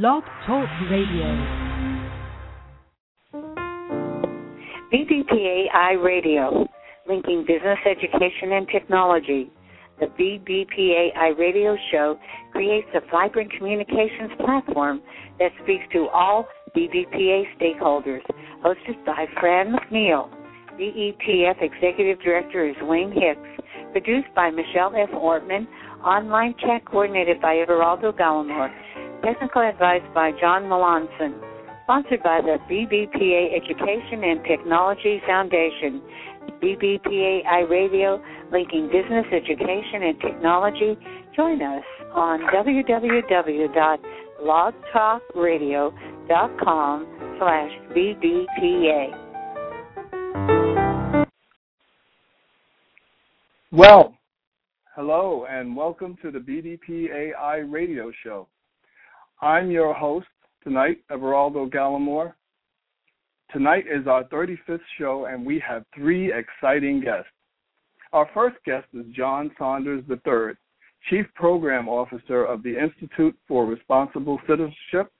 Blog Talk Radio. BDPAI Radio, linking business education and technology. The BDPAI radio show creates a vibrant communications platform that speaks to all BDPA stakeholders. Hosted by Franne McNeal. BETF Executive Director is Wayne Hicks. Produced by Michele F. Ortmann. Online chat coordinated by Everaldo Gallimore. Technical advice by John Malonson. Sponsored by the BDPA Education and Technology Foundation. BDPA Radio, linking business, education, and technology. Join us on www.blogtalkradio.com slash BDPA. Well, hello and welcome to the BDPAI radio show. I'm your host tonight, Everaldo Gallimore. Tonight is our 35th show, and we have three exciting guests. Our first guest is John Saunders III, Chief Program Officer of the Institute for Responsible Citizenship.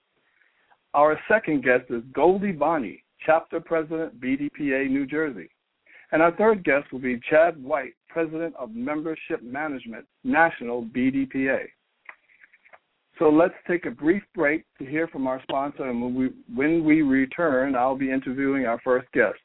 Our second guest is Goldie Bonney, Chapter President, BDPA New Jersey. And our third guest will be Chad White, President of Membership Management, National BDPA. So let's take a brief break to hear from our sponsor, and when we, when we return, I'll be interviewing our first guest.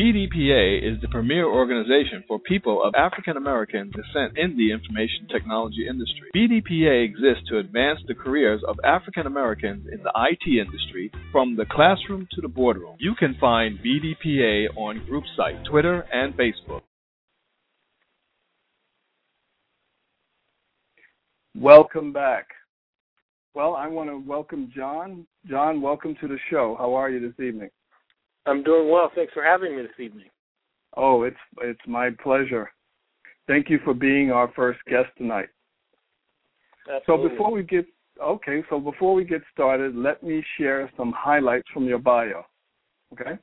BDPA is the premier organization for people of African American descent in the information technology industry. BDPA exists to advance the careers of African Americans in the IT industry from the classroom to the boardroom. You can find BDPA on group site, Twitter, and Facebook. Welcome back. Well, I want to welcome John. John, welcome to the show. How are you this evening? I'm doing well. Thanks for having me this evening. Oh, it's it's my pleasure. Thank you for being our first guest tonight. Absolutely. So before we get okay, so before we get started, let me share some highlights from your bio. Okay?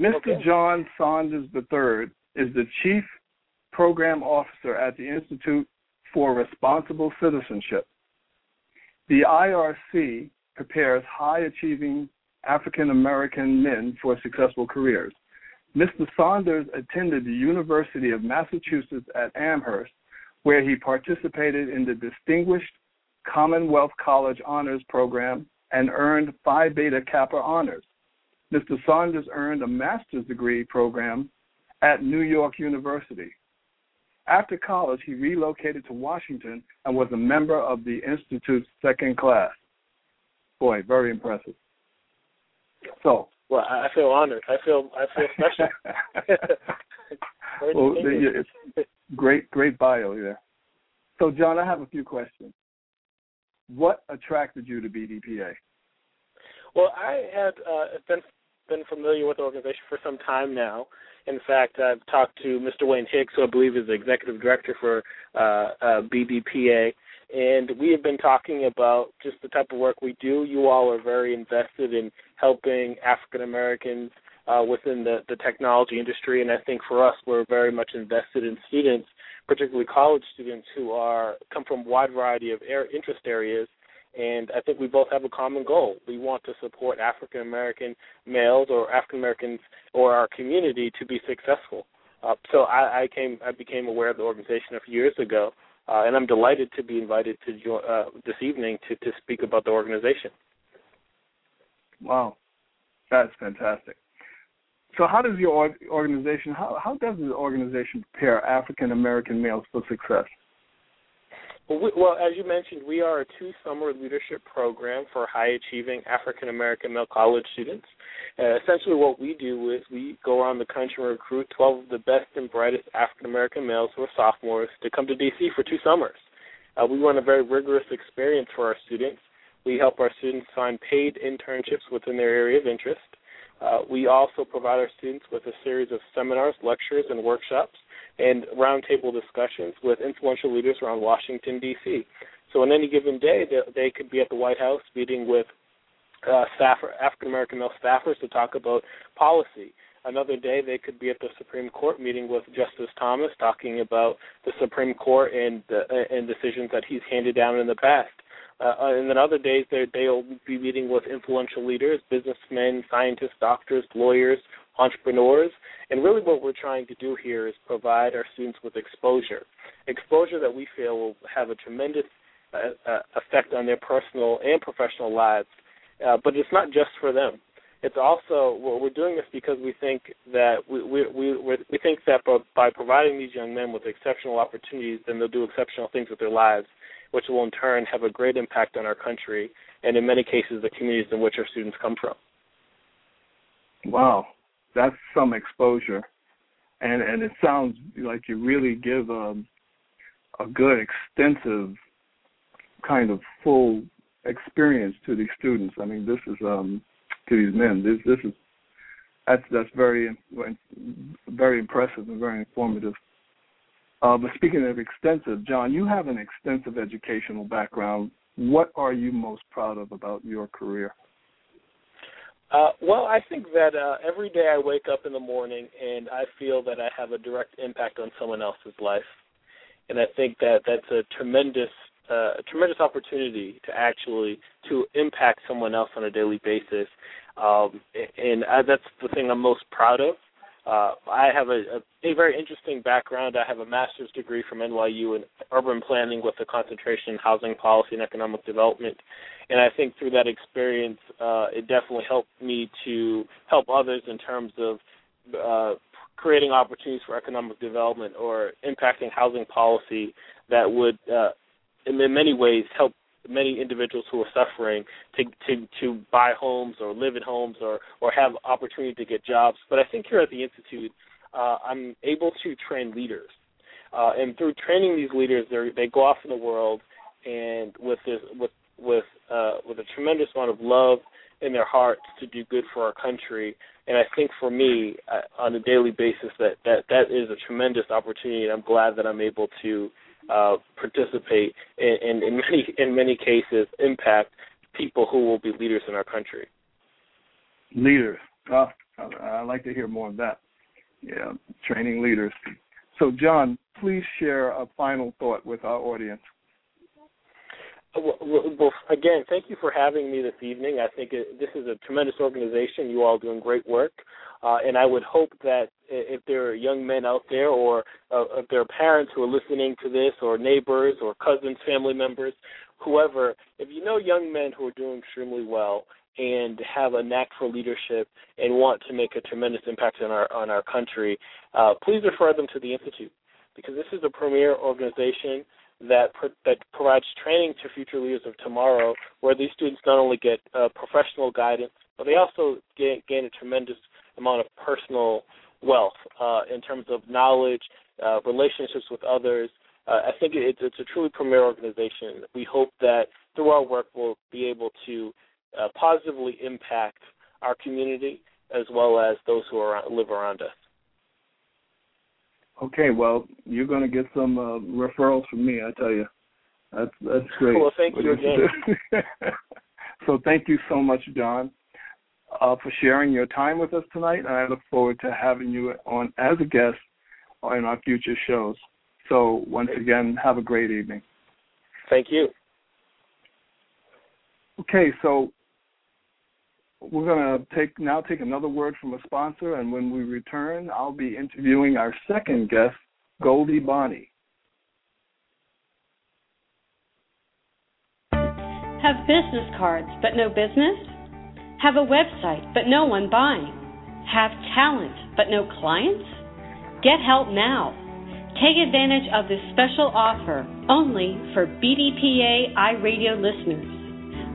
Mr. Okay. John Saunders III is the Chief Program Officer at the Institute for Responsible Citizenship. The IRC prepares high achieving African American men for successful careers. Mr. Saunders attended the University of Massachusetts at Amherst, where he participated in the Distinguished Commonwealth College Honors Program and earned Phi Beta Kappa honors. Mr. Saunders earned a master's degree program at New York University. After college, he relocated to Washington and was a member of the Institute's second class. Boy, very impressive. So, Well, I feel honored. I feel I feel special. Well, it's great, great bio there. So, John, I have a few questions. What attracted you to BDPA? Well, I had uh, been been familiar with the organization for some time now. In fact, I've talked to Mr. Wayne Hicks, who I believe is the executive director for uh, uh, BDPA, and we have been talking about just the type of work we do. You all are very invested in helping African Americans uh, within the, the technology industry, and I think for us, we're very much invested in students, particularly college students who are come from a wide variety of interest areas. And I think we both have a common goal. We want to support African American males or African Americans or our community to be successful. Uh, so I, I came, I became aware of the organization a few years ago, uh, and I'm delighted to be invited to join uh, this evening to, to speak about the organization. Wow, that's fantastic. So, how does your organization how how does the organization prepare African American males for success? Well, we, well, as you mentioned, we are a two-summer leadership program for high-achieving African American male college students. Uh, essentially, what we do is we go around the country and recruit 12 of the best and brightest African American males who are sophomores to come to DC for two summers. Uh, we run a very rigorous experience for our students. We help our students find paid internships within their area of interest. Uh, we also provide our students with a series of seminars, lectures, and workshops and roundtable discussions with influential leaders around Washington, D.C. So on any given day, they, they could be at the White House meeting with uh, African American male staffers to talk about policy. Another day, they could be at the Supreme Court meeting with Justice Thomas, talking about the Supreme Court and uh, and decisions that he's handed down in the past. Uh, and then other days, they'll be meeting with influential leaders, businessmen, scientists, doctors, lawyers, entrepreneurs. And really, what we're trying to do here is provide our students with exposure, exposure that we feel will have a tremendous uh, uh, effect on their personal and professional lives. Uh, but it's not just for them it's also well, we're doing this because we think that we we we, we think that by providing these young men with exceptional opportunities, then they'll do exceptional things with their lives, which will in turn have a great impact on our country and in many cases the communities in which our students come from. Wow, that's some exposure, and and it sounds like you really give a a good extensive kind of full experience to these students. I mean, this is um to these men. This this is that's that's very very impressive and very informative. Uh, but speaking of extensive, John, you have an extensive educational background. What are you most proud of about your career? Uh, well, I think that uh, every day I wake up in the morning and I feel that I have a direct impact on someone else's life, and I think that that's a tremendous uh, a tremendous opportunity to actually to impact someone else on a daily basis, um, and I, that's the thing I'm most proud of. Uh, I have a, a, a very interesting background. I have a master's degree from NYU in urban planning with a concentration in housing policy and economic development. And I think through that experience, uh, it definitely helped me to help others in terms of uh, creating opportunities for economic development or impacting housing policy that would uh, in many ways help many individuals who are suffering to to to buy homes or live in homes or or have opportunity to get jobs. But I think here at the institute, uh, I'm able to train leaders, uh, and through training these leaders, they they go off in the world and with this with with uh, with a tremendous amount of love in their hearts to do good for our country. And I think for me, uh, on a daily basis, that that that is a tremendous opportunity, and I'm glad that I'm able to uh, participate and, in many in many cases impact people who will be leaders in our country. Leaders. Oh, I like to hear more of that. Yeah, training leaders. So, John, please share a final thought with our audience. Well, again, thank you for having me this evening. I think it, this is a tremendous organization. You all doing great work. Uh, and I would hope that if there are young men out there, or uh, if there are parents who are listening to this, or neighbors, or cousins, family members, whoever, if you know young men who are doing extremely well and have a knack for leadership and want to make a tremendous impact on our on our country, uh, please refer them to the institute because this is a premier organization that that provides training to future leaders of tomorrow, where these students not only get uh, professional guidance, but they also gain, gain a tremendous amount of personal wealth uh, in terms of knowledge, uh, relationships with others. Uh, I think it's, a truly premier organization. We hope that through our work we'll be able to uh, positively impact our community as well as those who are, live around us. Okay, well, you're going to get some uh, referrals from me. I tell you, that's that's great. Well, thank you again. so, thank you so much, John uh, for sharing your time with us tonight, and I look forward to having you on as a guest on our future shows. So once again, have a great evening. Thank you. Okay, so we're going to take now take another word from a sponsor, and when we return, I'll be interviewing our second guest, Goldie Bonney. Have business cards but no business? Have a website, but no one buying? Have talent, but no clients? Get help now. Take advantage of this special offer only for BDPA iRadio listeners.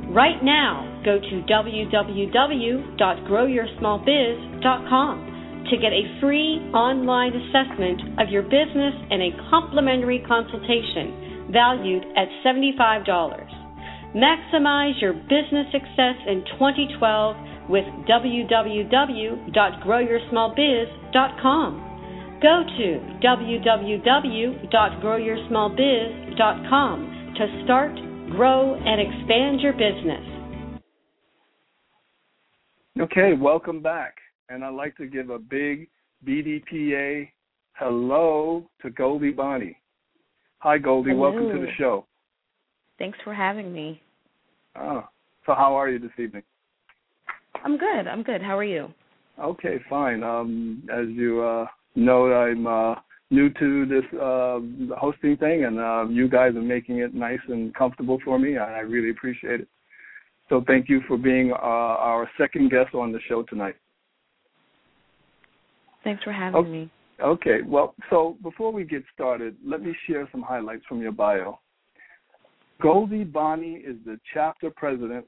Right now, go to www.growyoursmallbiz.com to get a free online assessment of your business and a complimentary consultation valued at $75. Maximize your business success in 2012 with www.growyoursmallbiz.com. Go to www.growyoursmallbiz.com to start, grow, and expand your business. Okay, welcome back. and I'd like to give a big BDPA hello to Goldie Bonney. Hi, Goldie. Hello. Welcome to the show. Thanks for having me. Oh, so how are you this evening? I'm good. I'm good. How are you? Okay, fine. Um, as you uh, know, I'm uh, new to this uh, hosting thing, and uh, you guys are making it nice and comfortable for me. and I really appreciate it. So thank you for being uh, our second guest on the show tonight. Thanks for having Okay. me. Okay, well, so before we get started, let me share some highlights from your bio. Goldie Bonney is the chapter president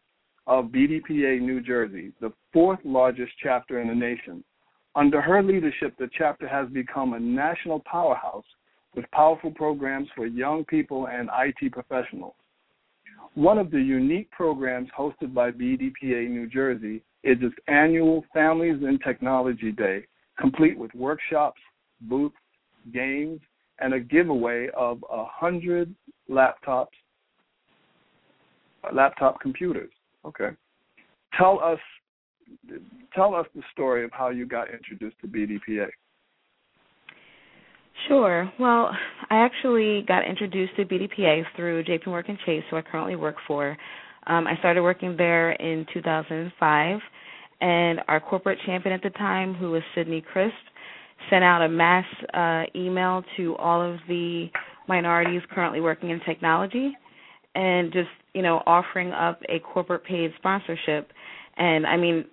of BDPA New Jersey, the fourth largest chapter in the nation. Under her leadership, the chapter has become a national powerhouse with powerful programs for young people and IT professionals. One of the unique programs hosted by BDPA New Jersey is its annual Families in Technology Day, complete with workshops, booths, games, and a giveaway of a hundred laptops, laptop computers. Okay. Tell us, tell us the story of how you got introduced to BDPA. Sure. Well, I actually got introduced to BDPA through JP Morgan Chase, who I currently work for. Um, I started working there in 2005, and our corporate champion at the time, who was Sydney Crisp, sent out a mass uh, email to all of the minorities currently working in technology, and just you know offering up a corporate paid sponsorship. And I mean,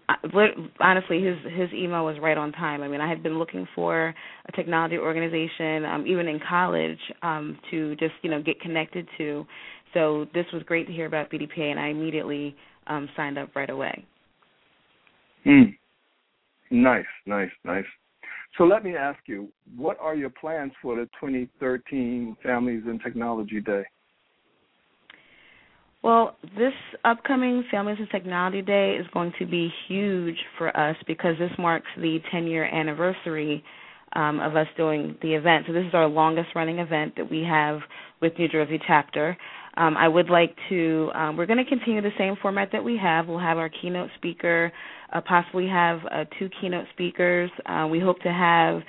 honestly, his his email was right on time. I mean, I had been looking for a technology organization, um, even in college, um, to just you know get connected to. So this was great to hear about BDPA, and I immediately um, signed up right away. Hmm. Nice, nice, nice. So let me ask you, what are your plans for the 2013 Families in Technology Day? Well, this upcoming Families and Technology Day is going to be huge for us because this marks the 10 year anniversary um, of us doing the event. So, this is our longest running event that we have with New Jersey chapter. Um, I would like to, um, we're going to continue the same format that we have. We'll have our keynote speaker, uh, possibly have uh, two keynote speakers. Uh, we hope to have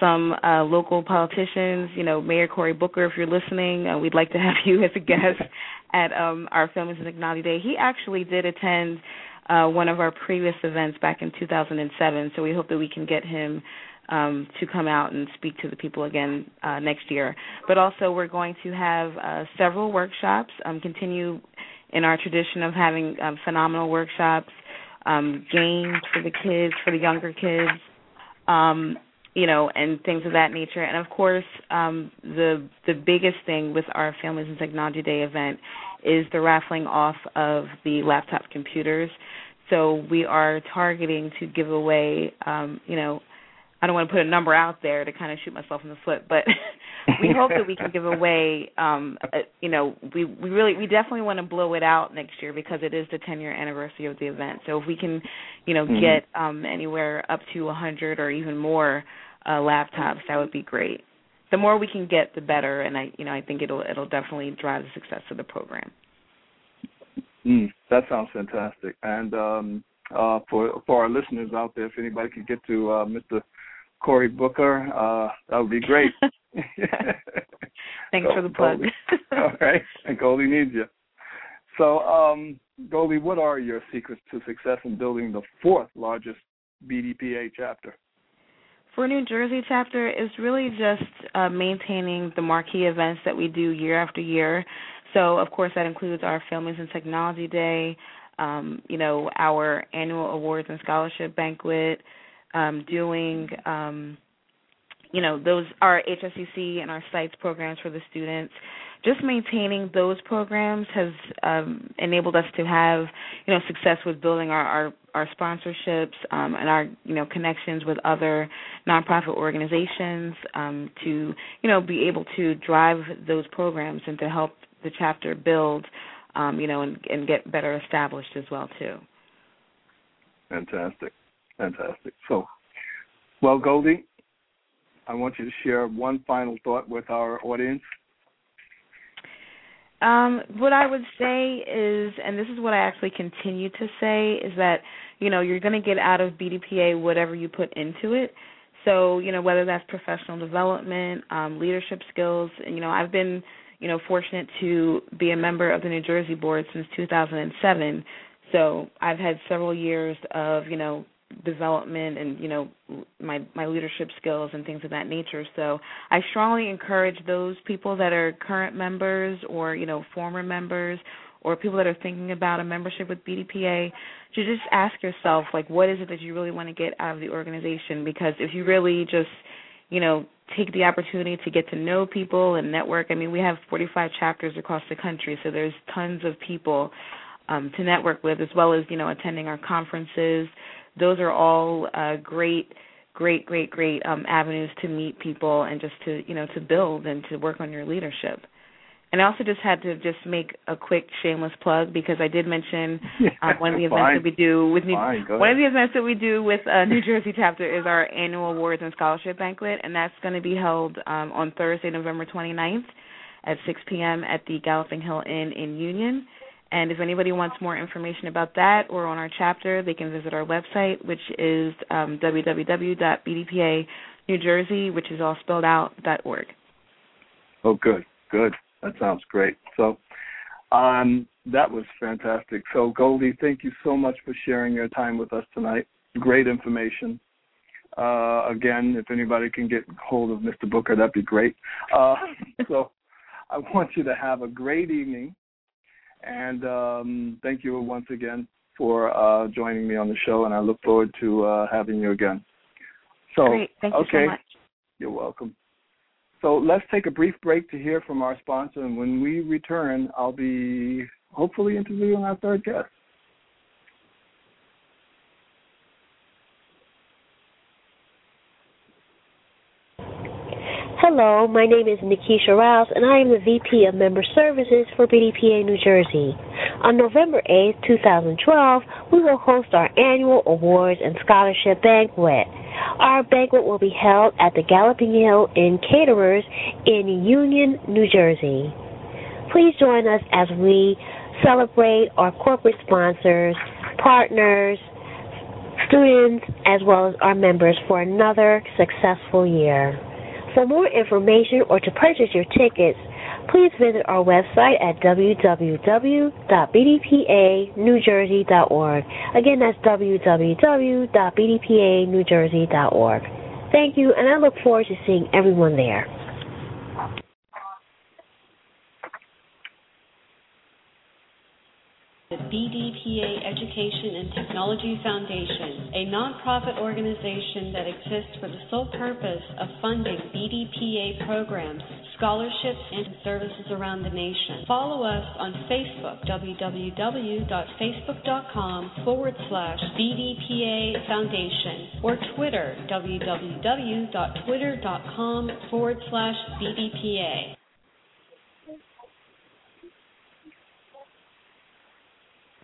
some uh, local politicians, you know, Mayor Cory Booker, if you're listening, uh, we'd like to have you as a guest at um, our Families and Technology Day. He actually did attend uh, one of our previous events back in 2007, so we hope that we can get him um, to come out and speak to the people again uh, next year. But also, we're going to have uh, several workshops, um, continue in our tradition of having um, phenomenal workshops, um, games for the kids, for the younger kids. You know, and things of that nature. And of course, um, the the biggest thing with our Families and Technology Day event is the raffling off of the laptop computers. So we are targeting to give away, um, you know, I don't want to put a number out there to kind of shoot myself in the foot, but we hope that we can give away, um, uh, you know, we we really we definitely want to blow it out next year because it is the 10 year anniversary of the event. So if we can, you know, Mhm. get um, anywhere up to 100 or even more uh, laptops, that would be great. The more we can get, the better, and I, you know, I think it'll it'll definitely drive the success of the program. Mm, that sounds fantastic. And um, uh, for for our listeners out there, if anybody could get to uh, Mr. Cory Booker, uh, that would be great. Thanks So, for the plug. Goldie. All right, and Goldie needs you. So, um, Goldie, what are your secrets to success in building the fourth largest BDPA chapter? For New Jersey chapter, it's really just uh, maintaining the marquee events that we do year after year. So, of course, that includes our Families and Technology Day, um, you know, our annual awards and scholarship banquet, um, doing, um, you know, those our HSCC and our sites programs for the students. Just maintaining those programs has um, enabled us to have, you know, success with building our our, our sponsorships um, and our, you know, connections with other nonprofit organizations um, to, you know, be able to drive those programs and to help the chapter build, um, you know, and, and get better established as well too. Fantastic, fantastic. So, well, Goldie, I want you to share one final thought with our audience. Um, what I would say is, and this is what I actually continue to say, is that you know, you're going to get out of BDPA whatever you put into it. So, you know, whether that's professional development, um, leadership skills, and, you know, I've been, you know, fortunate to be a member of the New Jersey board since 2007. So I've had several years of, you know, development and you know my my leadership skills and things of that nature. So i strongly encourage those people that are current members or you know former members or people that are thinking about a membership with bdpa to just ask yourself like what is it that you really want to get out of the organization? Because if you really just you know take the opportunity to get to know people and network i mean we have 45 chapters across the country so there's tons of people um, to network with as well as you know attending our conferences those are all uh, great great great great um, avenues to meet people and just to you know to build and to work on your leadership and I also just had to just make a quick shameless plug because I did mention um, one of the events that we do with New Fine, one of the events that we do with uh, New Jersey chapter is our annual awards and scholarship banquet, and that's going to be held um, on Thursday, November 29th at 6 p.m. at the Galloping Hill Inn in Union. And if anybody wants more information about that or on our chapter, they can visit our website, which is um, www.bdpanewjersey, which is all spelled out, .org. Oh, good, good. That sounds great. So, um, that was fantastic. So, Goldie, thank you so much for sharing your time with us tonight. Great information. Uh, again, if anybody can get hold of Mr. Booker, that'd be great. Uh, so, I want you to have a great evening and um, thank you once again for uh, joining me on the show, and I look forward to uh, having you again. So, Great. Thank you so much. You're welcome. So let's take a brief break to hear from our sponsor, and when we return, I'll be hopefully interviewing our third guest. Hello, my name is Nikisha Rouse, and I am the VP of Member Services for BDPA New Jersey. On November 8, 2012, we will host our annual awards and scholarship banquet. Our banquet will be held at the Galloping Hill Inn Caterers in Union, New Jersey. Please join us as we celebrate our corporate sponsors, partners, students, as well as our members for another successful year. For more information or to purchase your tickets, please visit our website at www.bdpanewjersey.org. Again, that's www.bdpanewjersey.org. Thank you, and I look forward to seeing everyone there. The BDPA Education and Technology Foundation, a nonprofit organization that exists for the sole purpose of funding BDPA programs, scholarships, and services around the nation. Follow us on Facebook, www.facebook.com forward slash BDPA Foundation, or Twitter, www.twitter.com forward slash BDPA.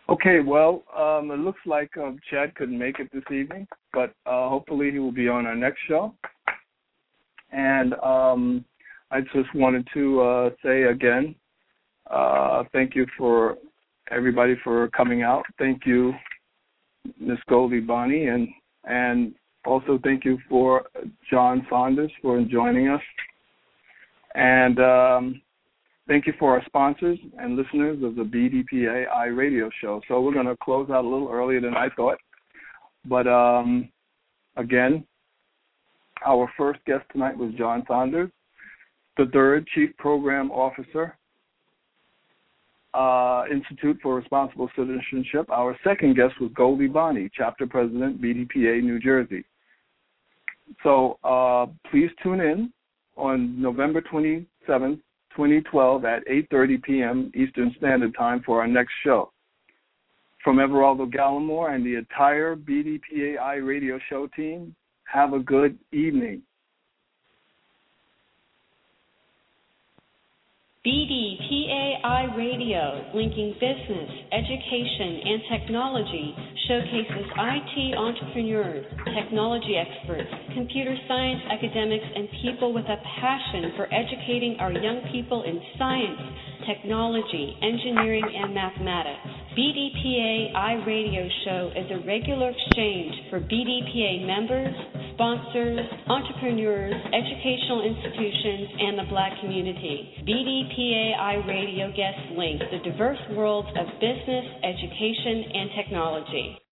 Okay, well, um, it looks like um, Chad couldn't make it this evening, but uh, hopefully he will be on our next show. And um, I just wanted to uh, say again, uh, thank you for everybody for coming out. Thank you, Miss Goldie Bonney, and and also thank you for John Saunders for joining us. And um, Thank you for our sponsors and listeners of the BDPA I radio show. So we're going to close out a little earlier than I thought. But um, again, our first guest tonight was John Saunders, the third Chief Program Officer, uh, Institute for Responsible Citizenship. Our second guest was Goldie Bonney, Chapter President, BDPA New Jersey. So uh, please tune in on November 27th 2012 at 8:30 p.m. Eastern Standard Time for our next show. From Everaldo Gallimore and the entire BDPAI radio show team, have a good evening. BDPAI Radio, linking business, education, and technology, showcases IT entrepreneurs, technology experts, computer science academics, and people with a passion for educating our young people in science, technology, engineering, and mathematics. BDPA Radio Show is a regular exchange for BDPA members, sponsors, entrepreneurs, educational institutions, and the black community. BDPAI Radio guests link the diverse worlds of business, education, and technology.